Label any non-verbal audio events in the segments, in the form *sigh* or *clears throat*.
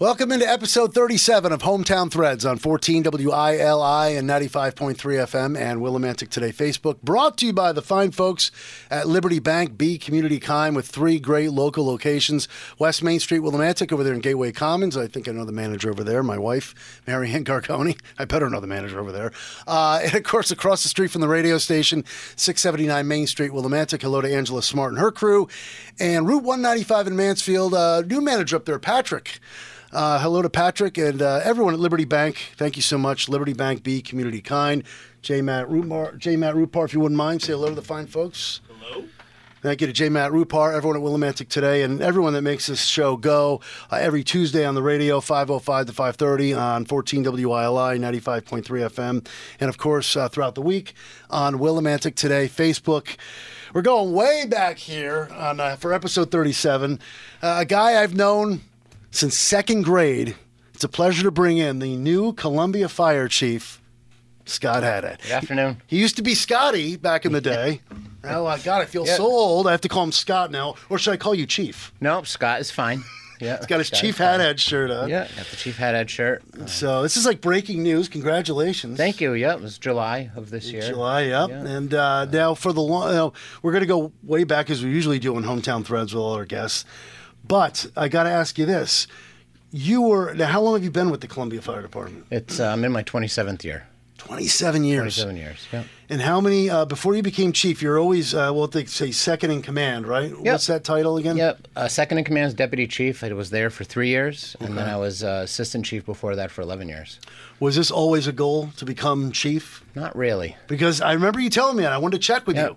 Welcome into episode 37 of Hometown Threads on 14 WILI and 95.3 FM and Willimantic Today Facebook. Brought to you by the fine folks at Liberty Bank B Community Kind with three great local locations West Main Street, Willimantic, over there in Gateway Commons. I think I know the manager over there, my wife, Mary Ann Garconi. *laughs* I better know the manager over there. Uh, and of course, across the street from the radio station, 679 Main Street, Willimantic. Hello to Angela Smart and her crew. And Route 195 in Mansfield, uh, new manager up there, Patrick. Uh, hello to Patrick and uh, everyone at Liberty Bank. Thank you so much. Liberty Bank B, Community Kind. J. Matt Rupar, J. Matt Rupar, if you wouldn't mind, say hello to the fine folks. Hello. Thank you to J. Matt Rupar, everyone at Willimantic today, and everyone that makes this show go uh, every Tuesday on the radio, 505 to 530 on 14 WILI, 95.3 FM, and of course uh, throughout the week on Willimantic Today Facebook. We're going way back here on uh, for episode 37. Uh, a guy I've known since second grade. It's a pleasure to bring in the new Columbia Fire Chief, Scott Haddad. Good afternoon. He used to be Scotty back in the *laughs* day. oh, my God, I feel so old. I have to call him Scott now. Or should I call you Chief? No, Scott is fine. *laughs* Yeah, He's got his Scott Chief. Haddad shirt on. Yeah, got the Chief Haddad shirt. Uh, So this is like breaking news. Congratulations. thank you. Yeah, it was July of this year. July, yep. Yeah. And uh, now for the long, you know, we're going to go way back as we usually do in hometown threads with all our guests. But I got to ask you this: You were now. How long have you been with the Columbia Fire Department? It's uh, I'm in my 27th year. Twenty-seven years. 27 years. Yeah. And how many uh, before you became chief? You're always uh, well, they say second in command, right? What's that title again? Yep. Uh, second in command is deputy chief. I was there for three years, and then I was uh, assistant chief before that for 11 years. Was this always a goal to become chief? Not really. Because I remember you telling me that. I wanted to check with Yep. you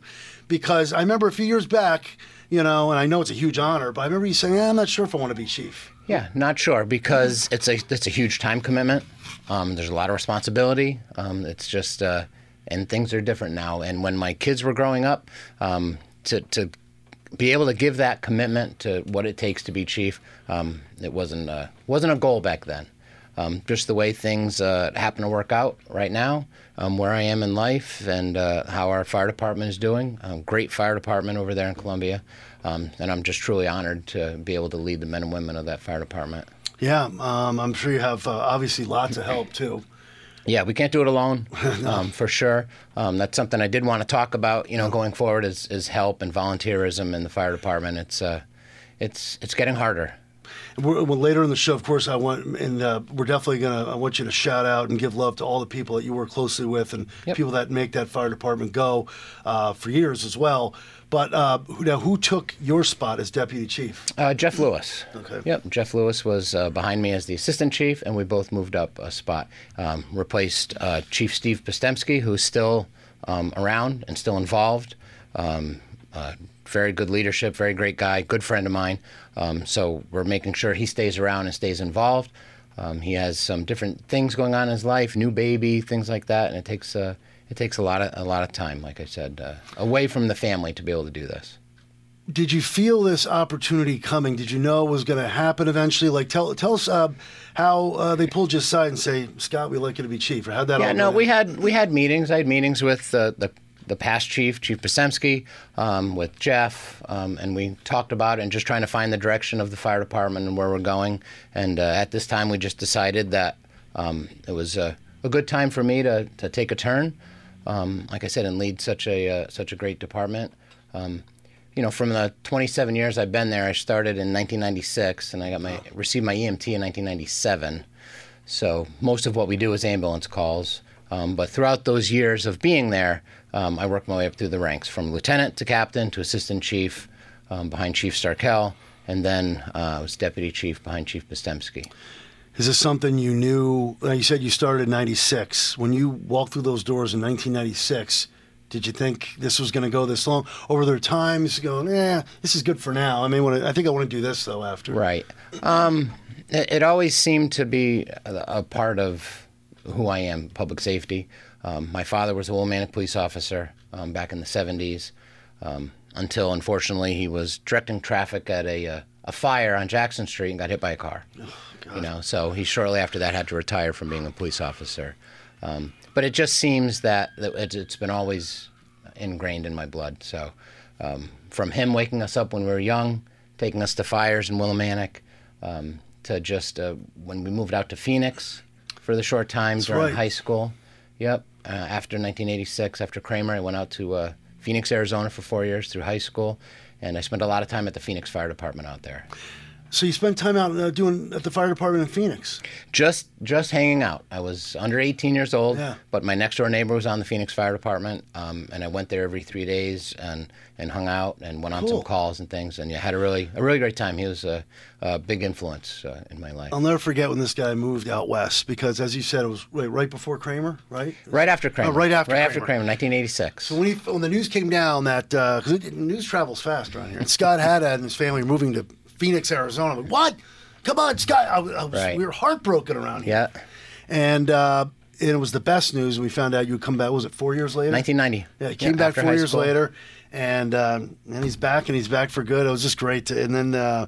because I remember a few years back, you know, and I know it's a huge honor, but I remember you saying, eh, "I'm not sure if I want to be chief." Yeah, not sure because it's a it's a huge time commitment. Um, there's a lot of responsibility. Um, it's just uh, and things are different now. And when my kids were growing up, um, to to be able to give that commitment to what it takes to be chief, um, it wasn't uh, wasn't a goal back then. Um, just the way things uh, happen to work out right now, um, where I am in life, and uh, how our fire department is doing. Um, great fire department over there in Columbia, um, and I'm just truly honored to be able to lead the men and women of that fire department. Yeah, um, I'm sure you have uh, obviously lots of help too. *laughs* Yeah, we can't do it alone, *laughs* um, for sure. Um, that's something I did want to talk about. You know, going forward is, is help and volunteerism in the fire department. It's uh, it's it's getting harder. We're, well, later in the show, of course, I want, and uh, we're definitely gonna. I want you to shout out and give love to all the people that you work closely with and Yep. people that make that fire department go uh, for years as well. But uh, who- now, who took your spot as deputy chief? Uh, Jeff Lewis. Okay. Yep, Jeff Lewis was uh, behind me as the assistant chief, and we both moved up a spot. Um, replaced uh, Chief Steve Postemski, who's still um, around and still involved. Um, uh, very good leadership, very great guy, good friend of mine. Um, so we're making sure he stays around and stays involved. Um, he has some different things going on in his life, new baby, things like that, and it takes uh, it takes a lot of a lot of time, like I said, uh, away from the family to be able to do this. Did you feel this opportunity coming? Did you know it was going to happen eventually? Like, tell tell us uh, how uh, they pulled you aside and say, Scott, we'd like you to be chief, or how'd that Yeah, all no, we down? had we had meetings. I had meetings with the the, past chief, Chief Postemski, um, with Jeff, um, and we talked about it and just trying to find the direction of the fire department and where we're going. And uh, at this time, we just decided that um, it was a, a good time for me to, to take a turn, um, like I said, and lead such a uh, such a great department. Um, you know, from the 27 years I've been there, I started in 1996, and I got my received my EMT in 1997. So most of what we do is ambulance calls. Um, but throughout those years of being there, um, I worked my way up through the ranks from lieutenant to captain to assistant chief um, behind Chief Starkel, and then uh, I was deputy chief behind Chief Postemski. Is this something you knew? You said you started in '96. When you walked through those doors in 1996, did you think this was going to go this long? Or were there times going, "Eh, this is good for now"? I mean, I think I want to do this though after. Right. Um, it, it always seemed to be a, a part of who I am, public safety. Um, my father was a Willimantic police officer um, back in the 70s um, until, unfortunately, he was directing traffic at a, uh, a fire on Jackson Street and got hit by a car. you know, so he shortly after that had to retire from being a police officer. Um, but it just seems that, it's been always ingrained in my blood. So um, from him waking us up when we were young, taking us to fires in Willimantic, um, to just uh, when we moved out to Phoenix for the short time during right. high school. Yep. Uh, after 1986, after Kramer, I went out to uh, Phoenix, Arizona for four years through high school, and I spent a lot of time at the Phoenix Fire Department out there. So you spent time out uh, doing at the fire department in Phoenix. Just just hanging out. I was under 18 years old, Yeah. but my next door neighbor was on the Phoenix Fire Department, um, and I went there every three days and, and hung out and went on Cool. some calls and things, and yeah, had a really a really great time. He was a, a big influence uh, in my life. I'll never forget when this guy moved out west because, as you said, it was right, right before Kramer, right? right after Kramer. Oh, right after Right after Kramer. Kramer, 1986. So when, he, when the news came down that because news travels fast around here, and Scott Haddad and his family were moving to Phoenix, Arizona. I'm like, what? Come on, Scott! I, I was, Right. We were heartbroken around here. yeah, And, uh, and it was the best news. We found out you would come back. Was it four years later? 1990. Yeah, he came back four years school. later, and um, and he's back, and he's back for good. It was just great. To, and then uh,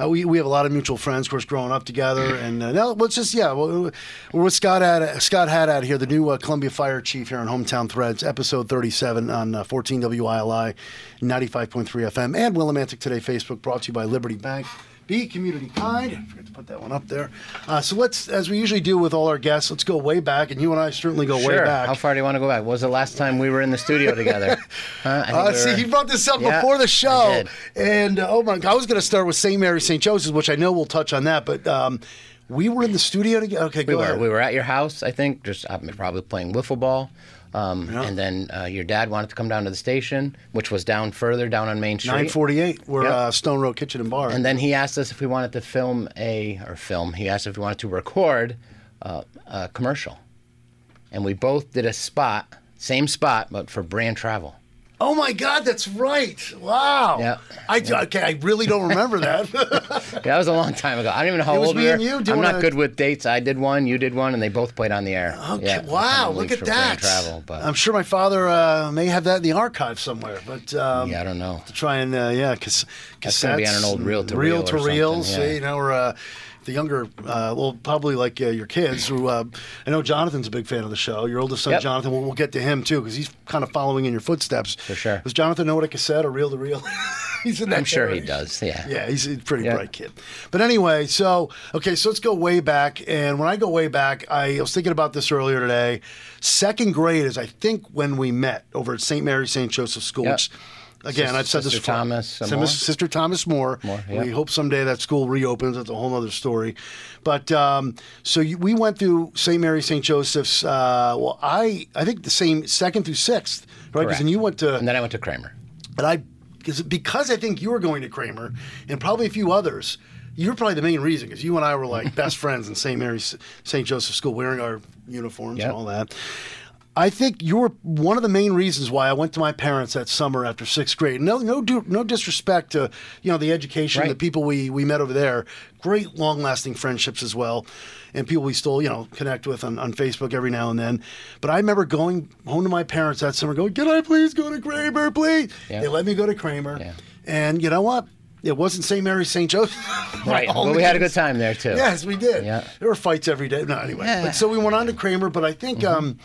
uh, we we have a lot of mutual friends, of course, growing up together. And uh, now let's just yeah, we're with Scott Haddad, Scott Haddad here, the new uh, Columbia Fire Chief here on Hometown Threads, episode thirty-seven on uh, fourteen WILI, ninety-five point three FM, and Willimantic Today Facebook, brought to you by Liberty Bank. Be community kind. I forgot to put that one up there. Uh, so let's, as we usually do with all our guests, let's go way back, and you and I certainly go way Sure. back. How far do you want to go back? What was the last time we were in the studio together? *laughs* Huh? I Uh, we see, were- he brought this up Yeah, before the show, and uh, oh my! God, I was going to start with St. Mary St. Joseph's, which I know we'll touch on that, but um, we were in the studio together. Okay, We go were. ahead. We were at your house, I think, just uh, probably playing wiffle ball. Um, Yeah. And then uh, your dad wanted to come down to the station, which was down further, down on Main Street. Nine forty-eight. We're Yep. uh, Stone Row Kitchen and Bar. And then he asked us if we wanted to film a, or film, he asked if we wanted to record uh, a commercial. And we both did a spot, same spot, but for brand travel. Oh my God, that's right! Wow. Yeah. I okay. I really don't remember that. *laughs* *laughs* Yeah, that was a long time ago. I don't even know how It was old me we were. and you I'm not a- good with dates. I did one, you did one, and they both played on the air. Okay. Yeah, wow. Look at that. Travel, but I'm sure my father uh, may have that in the archive somewhere, but um, yeah, I don't know. to try and uh, yeah, cause That's gonna be on an old cassettes, reel-to-reel reel to reel. yeah. See, you know, or uh, the younger, uh, well, probably like uh, your kids. Who uh, I know Jonathan's a big fan of the show. Your oldest son, Yep. Jonathan. We'll, we'll get to him too because he's kind of following in your footsteps. For sure. Does Jonathan know what a cassette or reel to reel? *laughs* He's in that. I'm sure he does. Yeah. Yeah, he's a pretty Yeah. bright kid. But anyway, so okay, so let's go way back. And when I go way back, I was thinking about this earlier today. Second grade is I think when we met over at St. Mary St. Joseph School. Yep. Which, again, Sis- I've said this Sister before. Thomas, Moore? Sister Thomas Moore. Moore, We hope someday that school reopens. That's a whole other story. But um, so you, we went through St. Mary St. Joseph's. Uh, well, I I think the same second through sixth, right? Because then you went to And then I went to Kramer. but I, because because I think you were going to Kramer, and probably a few others. You're probably the main reason because you and I were like *laughs* best friends in St. Mary's St. Joseph School, wearing our uniforms Yep. and all that. I think you were one of the main reasons why I went to my parents that summer after sixth grade. No, no, du- no disrespect to you know the education, the people we we met over there. Great, long-lasting friendships as well, and people we still you know connect with on, on Facebook every now and then. But I remember going home to my parents that summer, going, "Can I please go to Kramer, please?" Yeah. They let me go to Kramer, Yeah. and you know what? It wasn't St. Mary's St. Joseph. *laughs* Right. *laughs* Well, we had a good time there too. Yes, we did. Yeah. There were fights every day. No, anyway. Yeah. Mm-hmm. But so we went on to Kramer, but I think, um,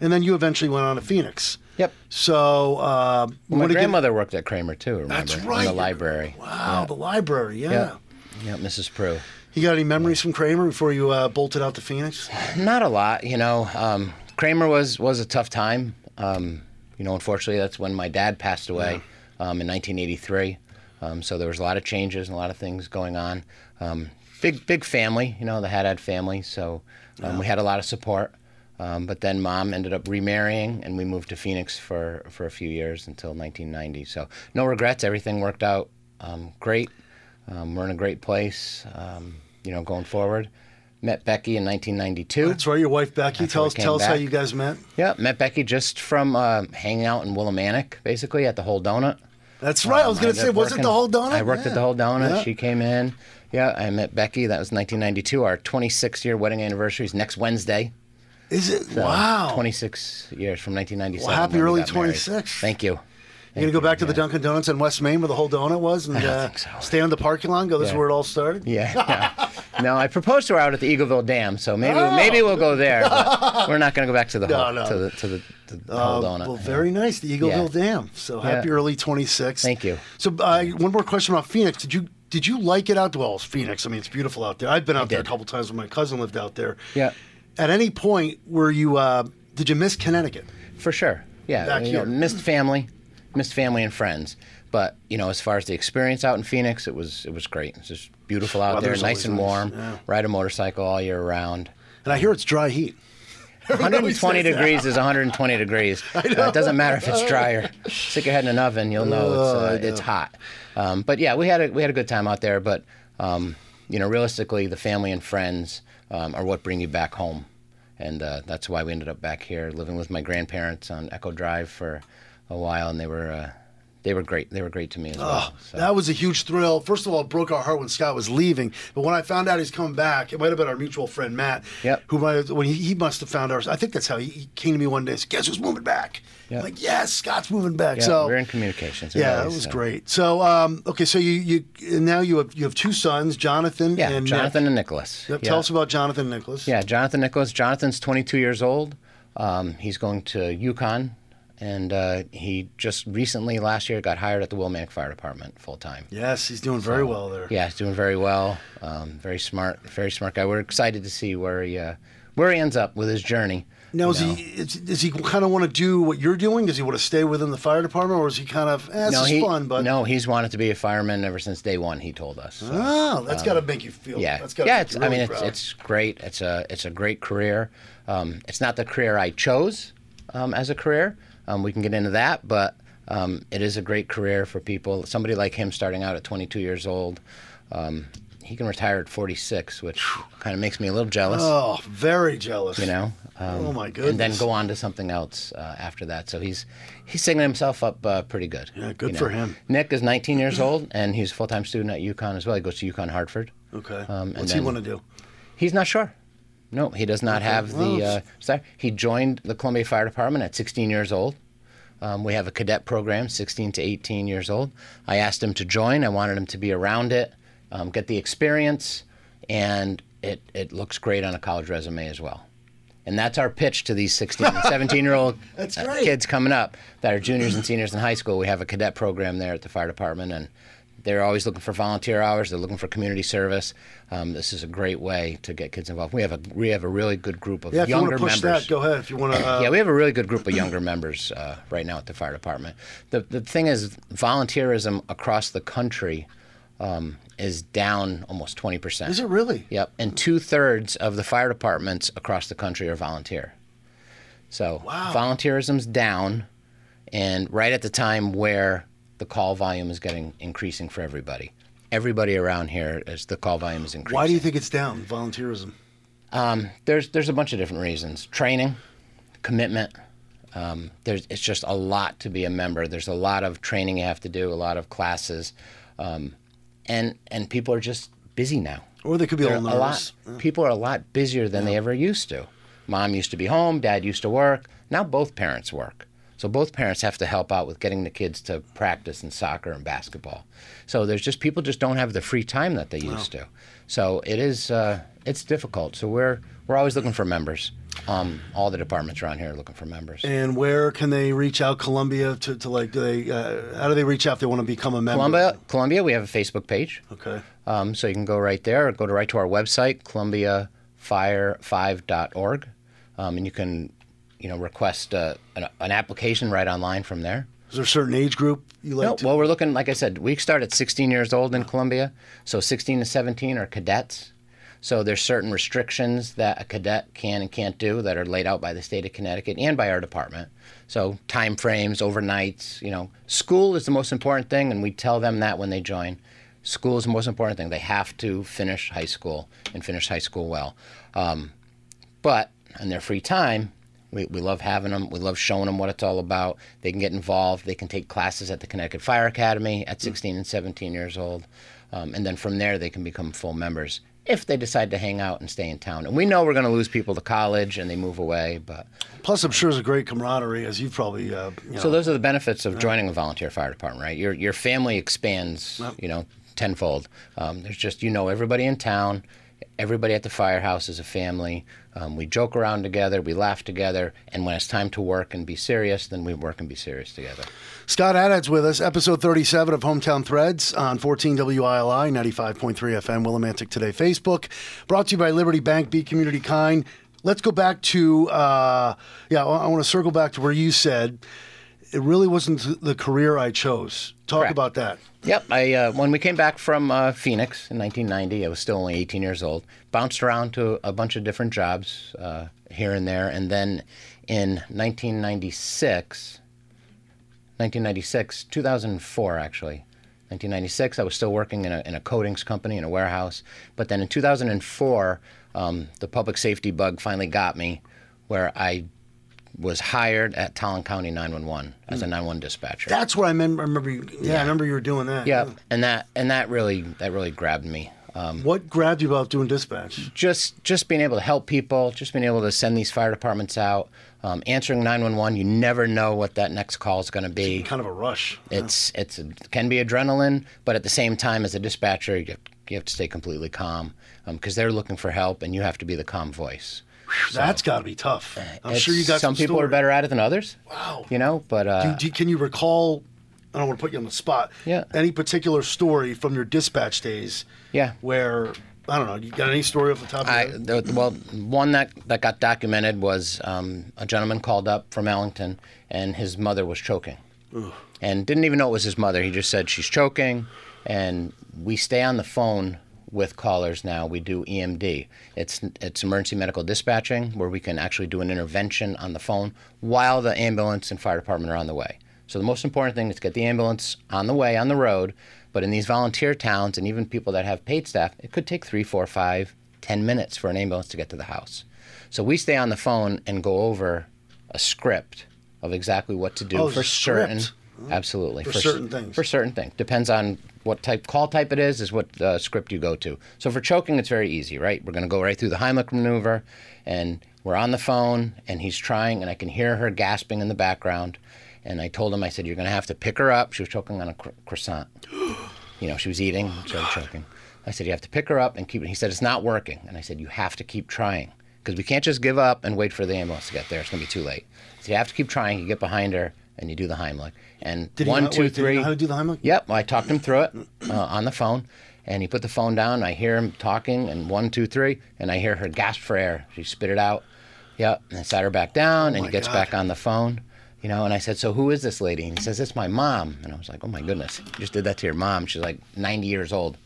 and then you eventually went on to Phoenix. Yep. So uh, we My wanna get- grandmother worked at Kramer too. Remember? That's In right. the library. Wow, the library. Yeah. Yeah. Yeah, Mrs. Prue. You got any memories from Kramer before you uh, bolted out to Phoenix? *sighs* Not a lot, you know. Um, Kramer was was a tough time. Um, you know, unfortunately, that's when my dad passed away um, in 1983. Um, so there was a lot of changes and a lot of things going on. Um, big big family, you know, the Haddad family. So um, we had a lot of support. Um, but then mom ended up remarrying, and we moved to Phoenix for for a few years until 1990. So no regrets. Everything worked out um, great. Um, we're in a great place. Um, you know, going forward. Met Becky in 1992. That's right, your wife Becky. Tell us, tell us how you guys met. Yeah, met Becky just from uh, hanging out in Willimantic, basically at the Whole Donut. That's right. I was Um, going to say, was it the whole donut? I worked at the Whole Donut. Yeah. She came in. Yeah, I met Becky. That was 1992. Our 26 year wedding anniversary is next Wednesday. Is it? So, wow. 26 years from 1997. Well, happy early got married. 26. Thank you. You gonna go back to the Dunkin' Donuts in West Main where the whole donut was, and uh, think so. stay on the parking lot. and Go. This is where it all started. Yeah. *laughs* yeah. no, I proposed to her out at the Eagleville Dam, so maybe Oh. maybe we'll go there. *laughs* we're not going to go back to the No, whole, no. to the to the, to the Uh, Whole Donut. well, very nice. The Eagleville Dam. So happy Yeah. early 26. Thank you. So uh, one more question about Phoenix. Did you did you like it out? Well, it's Phoenix. I mean, it's beautiful out there. I've been out there a couple times when my cousin lived out there. Yeah. At any point, were you? Uh, did you miss Connecticut? For sure. Yeah. You know, missed family, missed family and friends. But you know, as far as the experience out in Phoenix, it was it was great. It's just beautiful out Weather's there, nice and nice, warm. yeah. Ride a motorcycle all year round. And I hear it's dry heat. *laughs* 120 degrees is 120 degrees. *laughs* Uh, it doesn't matter if it's dry or stick your head in an oven, you'll know it's Oh, uh, it's hot. Um, but yeah, we had a we had a good time out there. But um, you know, realistically, the family and friends um, are what bring you back home, and uh, that's why we ended up back here living with my grandparents on Echo Drive for a while, and they were uh, they were great. They were great to me as well. So. That was a huge thrill. First of all, it broke our heart when Scott was leaving. But when I found out he's coming back, it might have been our mutual friend Matt. Yep. Who might have, when he, he must have found ours. I think that's how he, he came to me one day. and said, Guess who's moving back? I'm Yep. like, yes, Scott's moving back. yeah, so we're in communications. yeah, it always, was so. great. So um, okay, so you you now you have you have two sons, Jonathan Yeah, and Jonathan Nick. and Nicholas. Yep, Yeah. Tell us about Jonathan and Nicholas. Yeah, Jonathan Nicholas. Jonathan's 22 years old. Um, he's going to UConn, and uh, he just recently last year got hired at the Willimantic Fire Department full time. Yes, he's doing very well there. Yeah, he's doing very well. Um, very smart, very smart guy. We're excited to see where he uh, where he ends up with his journey. Now, you is know. he is, does he kind of want to do what you're doing? Does he want to stay within the fire department, or is he kind of eh, no, he, fun? But no, he's wanted to be a fireman ever since day one. He told us. So. oh, that's got to make you feel. Um, Yeah, that's yeah. It's, you I mean, it's proud. it's great. It's a it's a great career. Um, it's not the career I chose um, as a career. Um, we can get into that, but um, it is a great career for people. Somebody like him starting out at 22 years old. Um, he can retire at 46, which kind of makes me a little jealous. Oh, very jealous. You know. Um, Oh, my goodness. And then go on to something else uh, after that. So he's he's singing himself up uh, pretty good. Yeah, good you for him. Nick is 19 years old, and he's a full time student at UConn as well. He goes to UConn Hartford. Okay. Um, What's he want to do? He's not sure. No, he does not have the. Uh, sorry, he joined the Columbia Fire Department at 16 years old. Um, we have a cadet program, 16 to 18 years old. I asked him to join. I wanted him to be around it, um, get the experience, and it, it looks great on a college resume as well. And that's our pitch to these 16 and 17 year old *laughs* uh, kids coming up that are juniors and seniors in high school. We have a cadet program there at the fire department, and they're always looking for volunteer hours. They're looking for community service. Um, this is a great way to get kids involved. We have a we have a really good group of Yeah, if you younger to push members. that, go ahead. If you want to. Uh, Yeah, we have a really good group of younger members uh, right now at the fire department. The the thing is, volunteerism across the country um, is down almost twenty percent. is it really? Yep, and two thirds of the fire departments across the country are volunteer. So Wow. volunteerism's down, and right at the time where the call volume is getting increasing for everybody. Everybody around here is the call volume is increasing. Why do you think it's down? Volunteerism. there's there's a bunch of different reasons. Training, commitment. Um, there's it's just a lot to be a member. There's a lot of training you have to do, a lot of classes, um, and and people are just busy now. Or they could be a They're little a nervous. lot. People are a lot busier than they ever used to. Mom used to be home. Dad used to work. Now both parents work. So both parents have to help out with getting the kids to practice in soccer and basketball. So there's just people just don't have the free time that they used to. So it is uh, it's difficult. So we're we're always looking for members. Um, all the departments around here are looking for members. And where can they reach out, Columbia, to, to like, do they, uh, how do they reach out if they want to become a member? Columbia, Columbia, we have a Facebook page. Okay. Um, so you can go right there or go to right to our website, columbiafire5.org. Um, and you can, you know, request uh, an, an application right online from there. Is there a certain age group you like No, to? well, we're looking, like I said, we start at 16 years old in Columbia. So 16 to 17 are cadets. So there's certain restrictions that a cadet can and can't do that are laid out by the state of Connecticut and by our department. So time frames, overnights, you know, school is the most important thing, and we tell them that when they join. School is the most important thing. They have to finish high school and finish high school well. Um, but in their free time, we, we love having them. We love showing them what it's all about. They can get involved. They can take classes at the Connecticut Fire Academy at 16 and 17 years old. Um, and then from there, they can become full members if they decide to hang out and stay in town. And we know we're going to lose people to college and they move away. But Plus, I'm sure it's a great camaraderie, as you've probably, uh, you know. so those are the benefits of joining a volunteer fire department, right? Your your family expands, you know, tenfold. Um, there's just you know everybody in town. Everybody at the firehouse is a family. Um, we joke around together, we laugh together, and when it's time to work and be serious, then we work and be serious together. Scott Haddad's with us, episode 37 of Hometown Threads on 14 WILI, 95.3 FM, Willimantic Today Facebook. Brought to you by Liberty Bank, Be Community Kind. Let's go back to, uh, yeah, I want to circle back to where you said it really wasn't the career I chose. Talk Correct. about that. Yep. I uh, when we came back from uh, Phoenix in 1990, I was still only 18 years old. Bounced around to a bunch of different jobs uh, here and there, and then in 1996, 1996, 2004 actually. 1996, I was still working in a, in a coatings company in a warehouse. But then in 2004, um, the public safety bug finally got me, where I was hired at Tolland County 911 as a 911 dispatcher. That's what I remember. I remember you, yeah, I remember you were doing that. Yeah, and that and that really that really grabbed me. Um, What grabbed you about doing dispatch? just just being able to help people, just being able to send these fire departments out, um, answering 911. You never know what that next call is going to be. Kind of a rush. It's it's it can be adrenaline, but at the same time, as a dispatcher, you have, you have to stay completely calm because they're looking for help, and you have to be the calm voice. That's got to be tough. I'm sure you got some, some people are better at it than others. Wow. You know, but uh, Do, do, can you recall? I don't want to put you on the spot. Yeah. Any particular story from your dispatch days? Yeah. Where I don't know. You got any story off the top of your head? the, well, one that, that got documented was um, a gentleman called up from Ellington, and his mother was choking, and didn't even know it was his mother. He just said she's choking, and we stay on the phone with callers now. We do EMD. It's it's emergency medical dispatching, where we can actually do an intervention on the phone while the ambulance and fire department are on the way. So the most important thing is to get the ambulance on the way on the road. But in these volunteer towns and even people that have paid staff, it could take three, four, five, ten minutes for an ambulance to get to the house. So we stay on the phone and go over a script of exactly what to do Oh, for certain. Absolutely. For s- certain things. For certain things. Depends on what type call type it is, is what uh, script you go to. So for choking, it's very easy, right? We're going to go right through the Heimlich maneuver, and we're on the phone, and he's trying, and I can hear her gasping in the background. And I told him, I said, you're going to have to pick her up. She was choking on a cro- croissant. *gasps* you know, she was eating, choking. I said, you have to pick her up and keep. It. He said, it's not working. And I said, you have to keep trying because we can't just give up and wait for the ambulance to get there. It's going to be too late. So you have to keep trying. You get behind her and you do the Heimlich. And Did he one, know- two, wait, did he know how to do the Heimlich? Yep, I talked him through it uh, on the phone, and he put the phone down. I hear him talking, and one, two, three, and I hear her gasp for air. She spit it out. Yep, and I sat her back down, and Oh my he gets God. back on the phone. You know, and I said, "So who is this lady?" And he says, "It's my mom." And I was like, "Oh my goodness, you just did that to your mom. She's like 90 years old."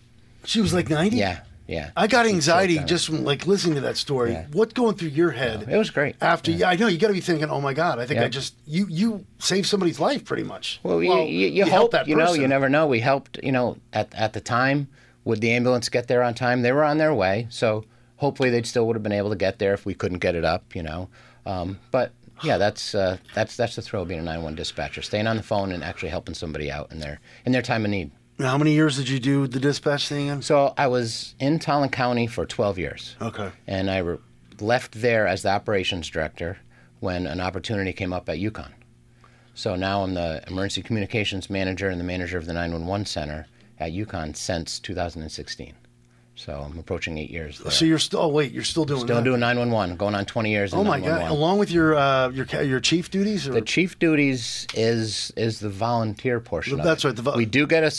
She was like 90? Yeah, yeah. I got anxiety just from like listening to that story. Yeah. What's going through your head? It was great. After, yeah, I know you got to be thinking, "Oh my God, I think Yeah. I just you you saved somebody's life pretty much." Well, you, you, you, helped hope that you know. You never know. We helped. You know, at at the time, would the ambulance get there on time? They were on their way, so hopefully they still would have been able to get there if we couldn't get it up. You know, um, but yeah, that's uh, that's that's the thrill of being a 911 dispatcher, staying on the phone and actually helping somebody out in their in their time of need. How many years did you do the dispatch thing in? So I was in Tolland County for 12 years. Okay. and I re- left there as the operations director when an opportunity came up at UConn. So now I'm the emergency communications manager and the manager of the 911 center at UConn since 2016. So I'm approaching eight years there. So you're still. Oh wait, you're still doing Still that. doing 911, going on 20 years. In oh my God! Along with your uh, your your chief duties, or The chief duties is is the volunteer portion. That's it. right, the vo- we do get a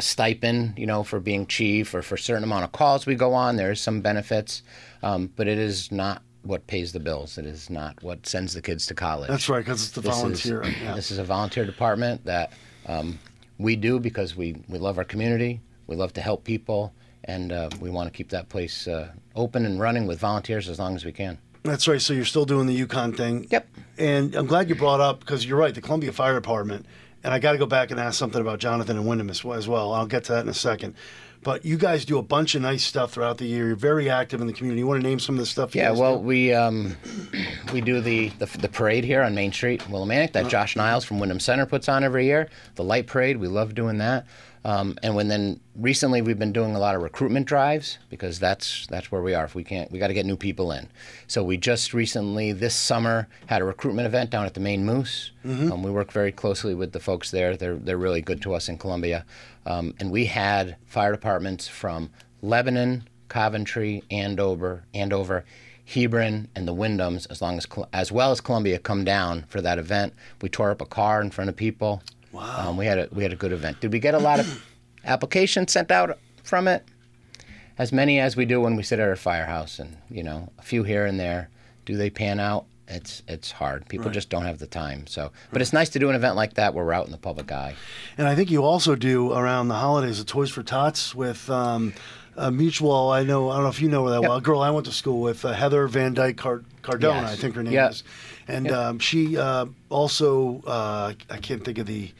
stipend, you know, for being chief or for a certain amount of calls we go on. There is some benefits, um, but it is not what pays the bills. It is not what sends the kids to college. that's right, because it's the This is- volunteer. yeah. This is a volunteer department that um, we do because we, we love our community. We love to help people, and uh, we want to keep that place uh, open and running with volunteers as long as we can. That's right. So you're still doing the UConn thing. Yep. And I'm glad you brought up because you're right. The Columbia Fire Department, and I got to go back and ask something about Jonathan and Windham as well, as well. I'll get to that in a second. But you guys do a bunch of nice stuff throughout the year. You're very active in the community. You want to name some of the stuff? You Yeah, well, do? we um, we do the, the the parade here on Main Street, Willimantic, that Josh Niles from Windham Center puts on every year. The light parade, we love doing that. Um, and when then recently we've been doing a lot of recruitment drives because that's that's where we are. If we can't, we got to get new people in. So we just recently this summer had a recruitment event down at the Main Moose. Um, we work very closely with the folks there. They're they're really good to us in Columbia, um, and we had fire departments from Lebanon, Coventry, Andover, Andover, Hebron, and the Windhams, as long as as well as Columbia, come down for that event. We tore up a car in front of people. Wow. Um, we had a we had a good event. Did we get a lot of *clears throat* applications sent out from it? As many as we do when we sit at our firehouse, and you know, a few here and there. Do they pan out? It's it's hard. People just don't have the time. So, but it's nice to do an event like that where we're out in the public eye. And I think you also do around the holidays a Toys for Tots with um, a mutual. I know. I don't know if you know her that Yep. well. A girl I went to school with, uh, Heather Van Dyke Card- Cardona, Yes. I think her name Yep. is. And Yep. um, she uh, also, uh, I can't think of the.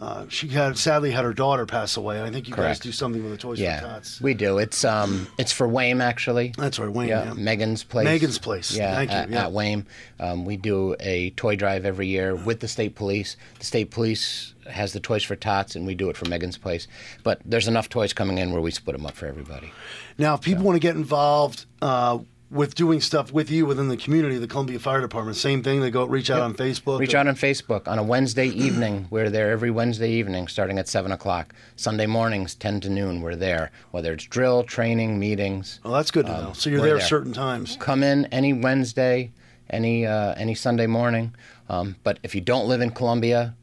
Uh, she had sadly had her daughter pass away. I think you guys do something with the Toys for Yeah, Tots. we do. It's um, it's for Wayne actually. That's right, Wayne. Yeah, Yeah. Megan's place. Megan's Place. Yeah, Thank you, at, yeah. at Wame. Um, we do a toy drive every year with the state police. The state police has the toys for tots, and we do it for Megan's place. But there's enough toys coming in where we split them up for everybody. Now, if people want to get involved uh, with doing stuff with you within the community, the Columbia Fire Department, same thing. They go reach out on Facebook. Reach out on Facebook on a Wednesday evening. We're there every Wednesday evening, starting at seven o'clock. Sunday mornings, ten to noon. We're there. Whether it's drill, training, meetings. Oh, that's good to know. So you're there, there. certain times. come in any Wednesday, any uh, any Sunday morning. Um, but if you don't live in Columbia,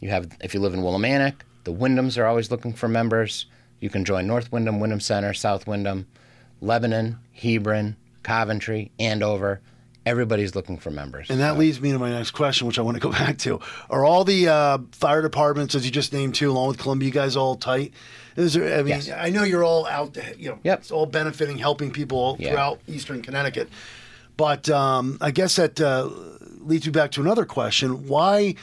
you have if you live in Willimantic, the Windhams are always looking for members. You can join North Windham, Windham Center, South Windham, Lebanon, Hebron, Coventry, Andover. Everybody's looking for members. And that leads me to my next question, which I want to go *laughs* back to. Are all the uh, fire departments, as you just named two, along with Columbia, you guys all tight? Is there, I mean, Yes. I know you're all out, you know, Yep. it's all benefiting, helping people Yeah. throughout Eastern Connecticut. But um, I guess that uh, leads me back to another question: Why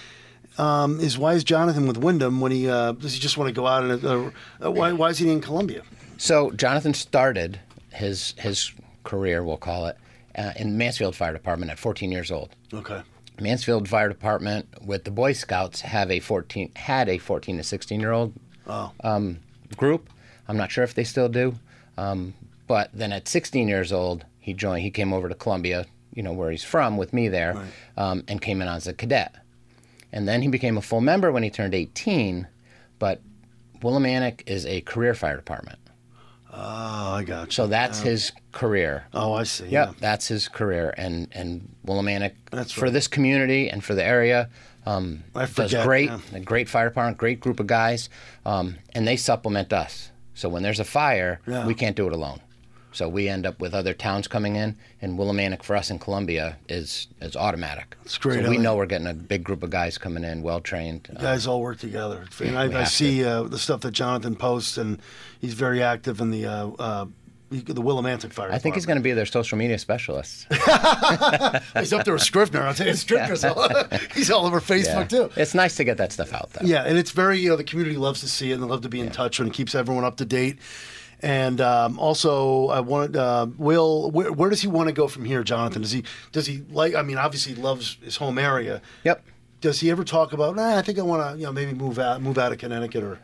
um, is why is Jonathan with Windham when he uh, does he just want to go out and uh, uh, why why is he in Columbia? So Jonathan started his his career, we'll call it, uh, in Mansfield Fire Department at 14 years old. Okay, Mansfield Fire Department with the Boy Scouts have a 14 had a 14 to 16 year old oh, um, group. I'm not sure if they still do, um, but then at 16 years old, he joined. He came over to Columbia, you know where he's from, with me there, um, and came in as a cadet. And then he became a full member when he turned 18. But Willimantic is a career fire department, oh, I got you. so that's his career. oh, I see. Yep, that's his career, and and Willimantic That's for right. this community and for the area um, I does great. yeah. A great fire department, great group of guys, um, and they supplement us. So when there's a fire, Yeah. we can't do it alone. So we end up with other towns coming in, and Willimantic for us in Columbia is is automatic. That's great. So we know we're getting a big group of guys coming in, well trained. You guys all work together. And I, I see uh, the stuff that Jonathan posts, and he's very active in the uh, uh, the Willimantic Fire. I think he's going to be their social media specialist. *laughs* he's up there with Scrivener. I'll tell you, Scrivener's all, *laughs* he's all over Facebook too. It's nice to get that stuff out, though. Yeah, and it's very you know the community loves to see it and they love to be in touch and keeps everyone up to date. And um, also, I wanted uh, Will. Where, where does he want to go from here, Jonathan? Does he does he like? I mean, obviously, he loves his home area. Yep. Does he ever talk about? Nah, I think I want to, you know, maybe move out, move out of Connecticut, or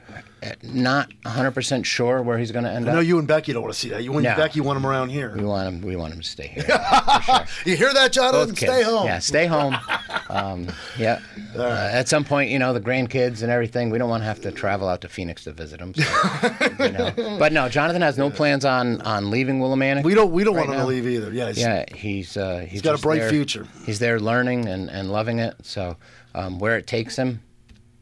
Not 100% sure where he's going to end I up. No, you and Becky don't want to see that. You and No. Becky want him around here. We want him. We want him to stay here. *laughs* sure. You hear that, Jonathan? Stay home. Yeah, stay home. *laughs* Um, yeah. Uh, at some point, you know, the grandkids and everything. We don't want to have to travel out to Phoenix to visit them. So, *laughs* you know. But no, Jonathan has no plans on on leaving Willimantic. We don't. We don't right want him now. to leave either. Yeah. He's, Yeah, he's uh, he's, he's got a bright there- future. He's there learning and, and loving it. So um, where it takes him,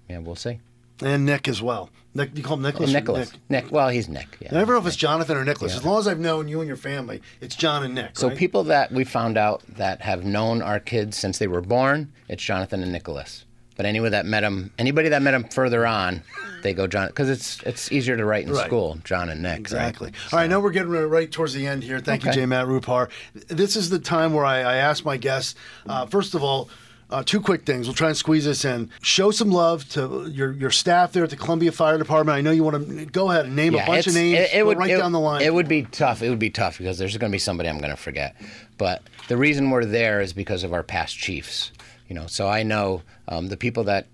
yeah, we'll see. And Nick as well. Nick, you call him Nicholas. or Nicholas, Nick? Nick. Well, he's Nick. Yeah. I never know if it's Jonathan or Nicholas. As long as I've known you and your family, it's John and Nick. So right? people that we found out that have known our kids since they were born, it's Jonathan and Nicholas. But anyone that met him, anybody that met him further on, they go John because it's it's easier to write in Right. school, John and Nick. right? Exactly. All right, I know we're getting right towards the end here. Thank you, Okay. J. Matt Rupar. This is the time where I, I ask my guests, uh, first of all, uh, two quick things. We'll try and squeeze this in. Show some love to your, your staff there at the Columbia Fire Department. I know you want to go ahead and name a bunch of names. It, it would right it- down the line. It would be tough. It would be tough because there's going to be somebody I'm going to forget. But the reason we're there is because of our past chiefs. You know, so I know um, the people that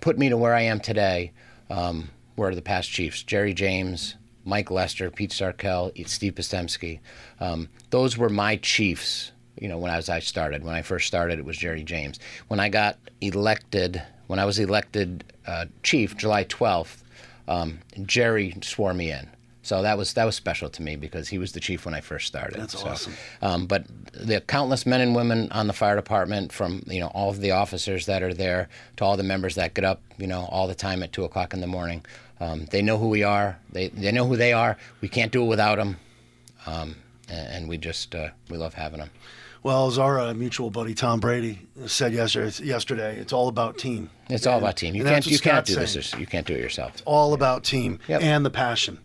put me to where I am today um, were the past chiefs: Jerry James, Mike Lester, Pete Sarkel, Steve Postemski. Um, those were my chiefs. You know, when I was I started. When I first started, it was Jerry James. When I got elected, when I was elected uh, chief, July 12th, um, Jerry swore me in. So that was that was special to me because he was the chief when I first started. That's So, awesome. Um, but the countless men and women on the fire department, from you know all of the officers that are there to all the members that get up, you know, all the time at two o'clock in the morning, um, they know who we are. They they know who they are. We can't do it without them, um, and, and we just uh, we love having them. Well, as our uh, mutual buddy Tom Brady said yesterday, yesterday, it's all about team. It's all about team. You can't you can't do this. saying. yourself. You can't do it yourself. All about team Yep. and the passion.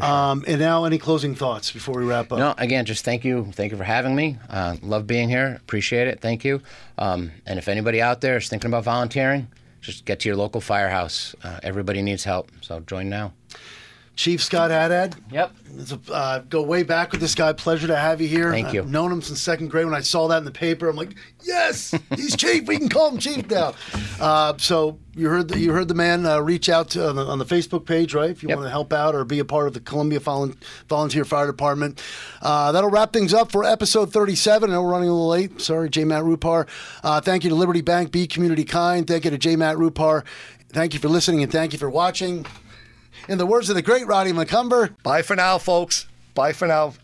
Um, and now, any closing thoughts before we wrap up? No, again, just thank you. Thank you for having me. Uh, love being here. Appreciate it. Thank you. Um, and if anybody out there is thinking about volunteering, just get to your local firehouse. Uh, everybody needs help, so join now. Chief Scott Haddad. Yep. It's a, uh, go way back with this guy. Pleasure to have you here. Thank you. I've known him since second grade. When I saw that in the paper, I'm like, yes, he's chief. We can call him chief now. Uh, so you heard the, you heard the man uh, reach out to, on, the, on the Facebook page, right? If you Yep. want to help out or be a part of the Columbia Volun- Volunteer Fire Department. Uh, that'll wrap things up for episode 37. I know we're running a little late. Sorry, J. Matt Rupar. Uh, thank you to Liberty Bank, Be Community Kind. Thank you to J. Matt Rupar. Thank you for listening and thank you for watching. In the words of the great Roddy McCumber, Bye for now, folks. Bye for now.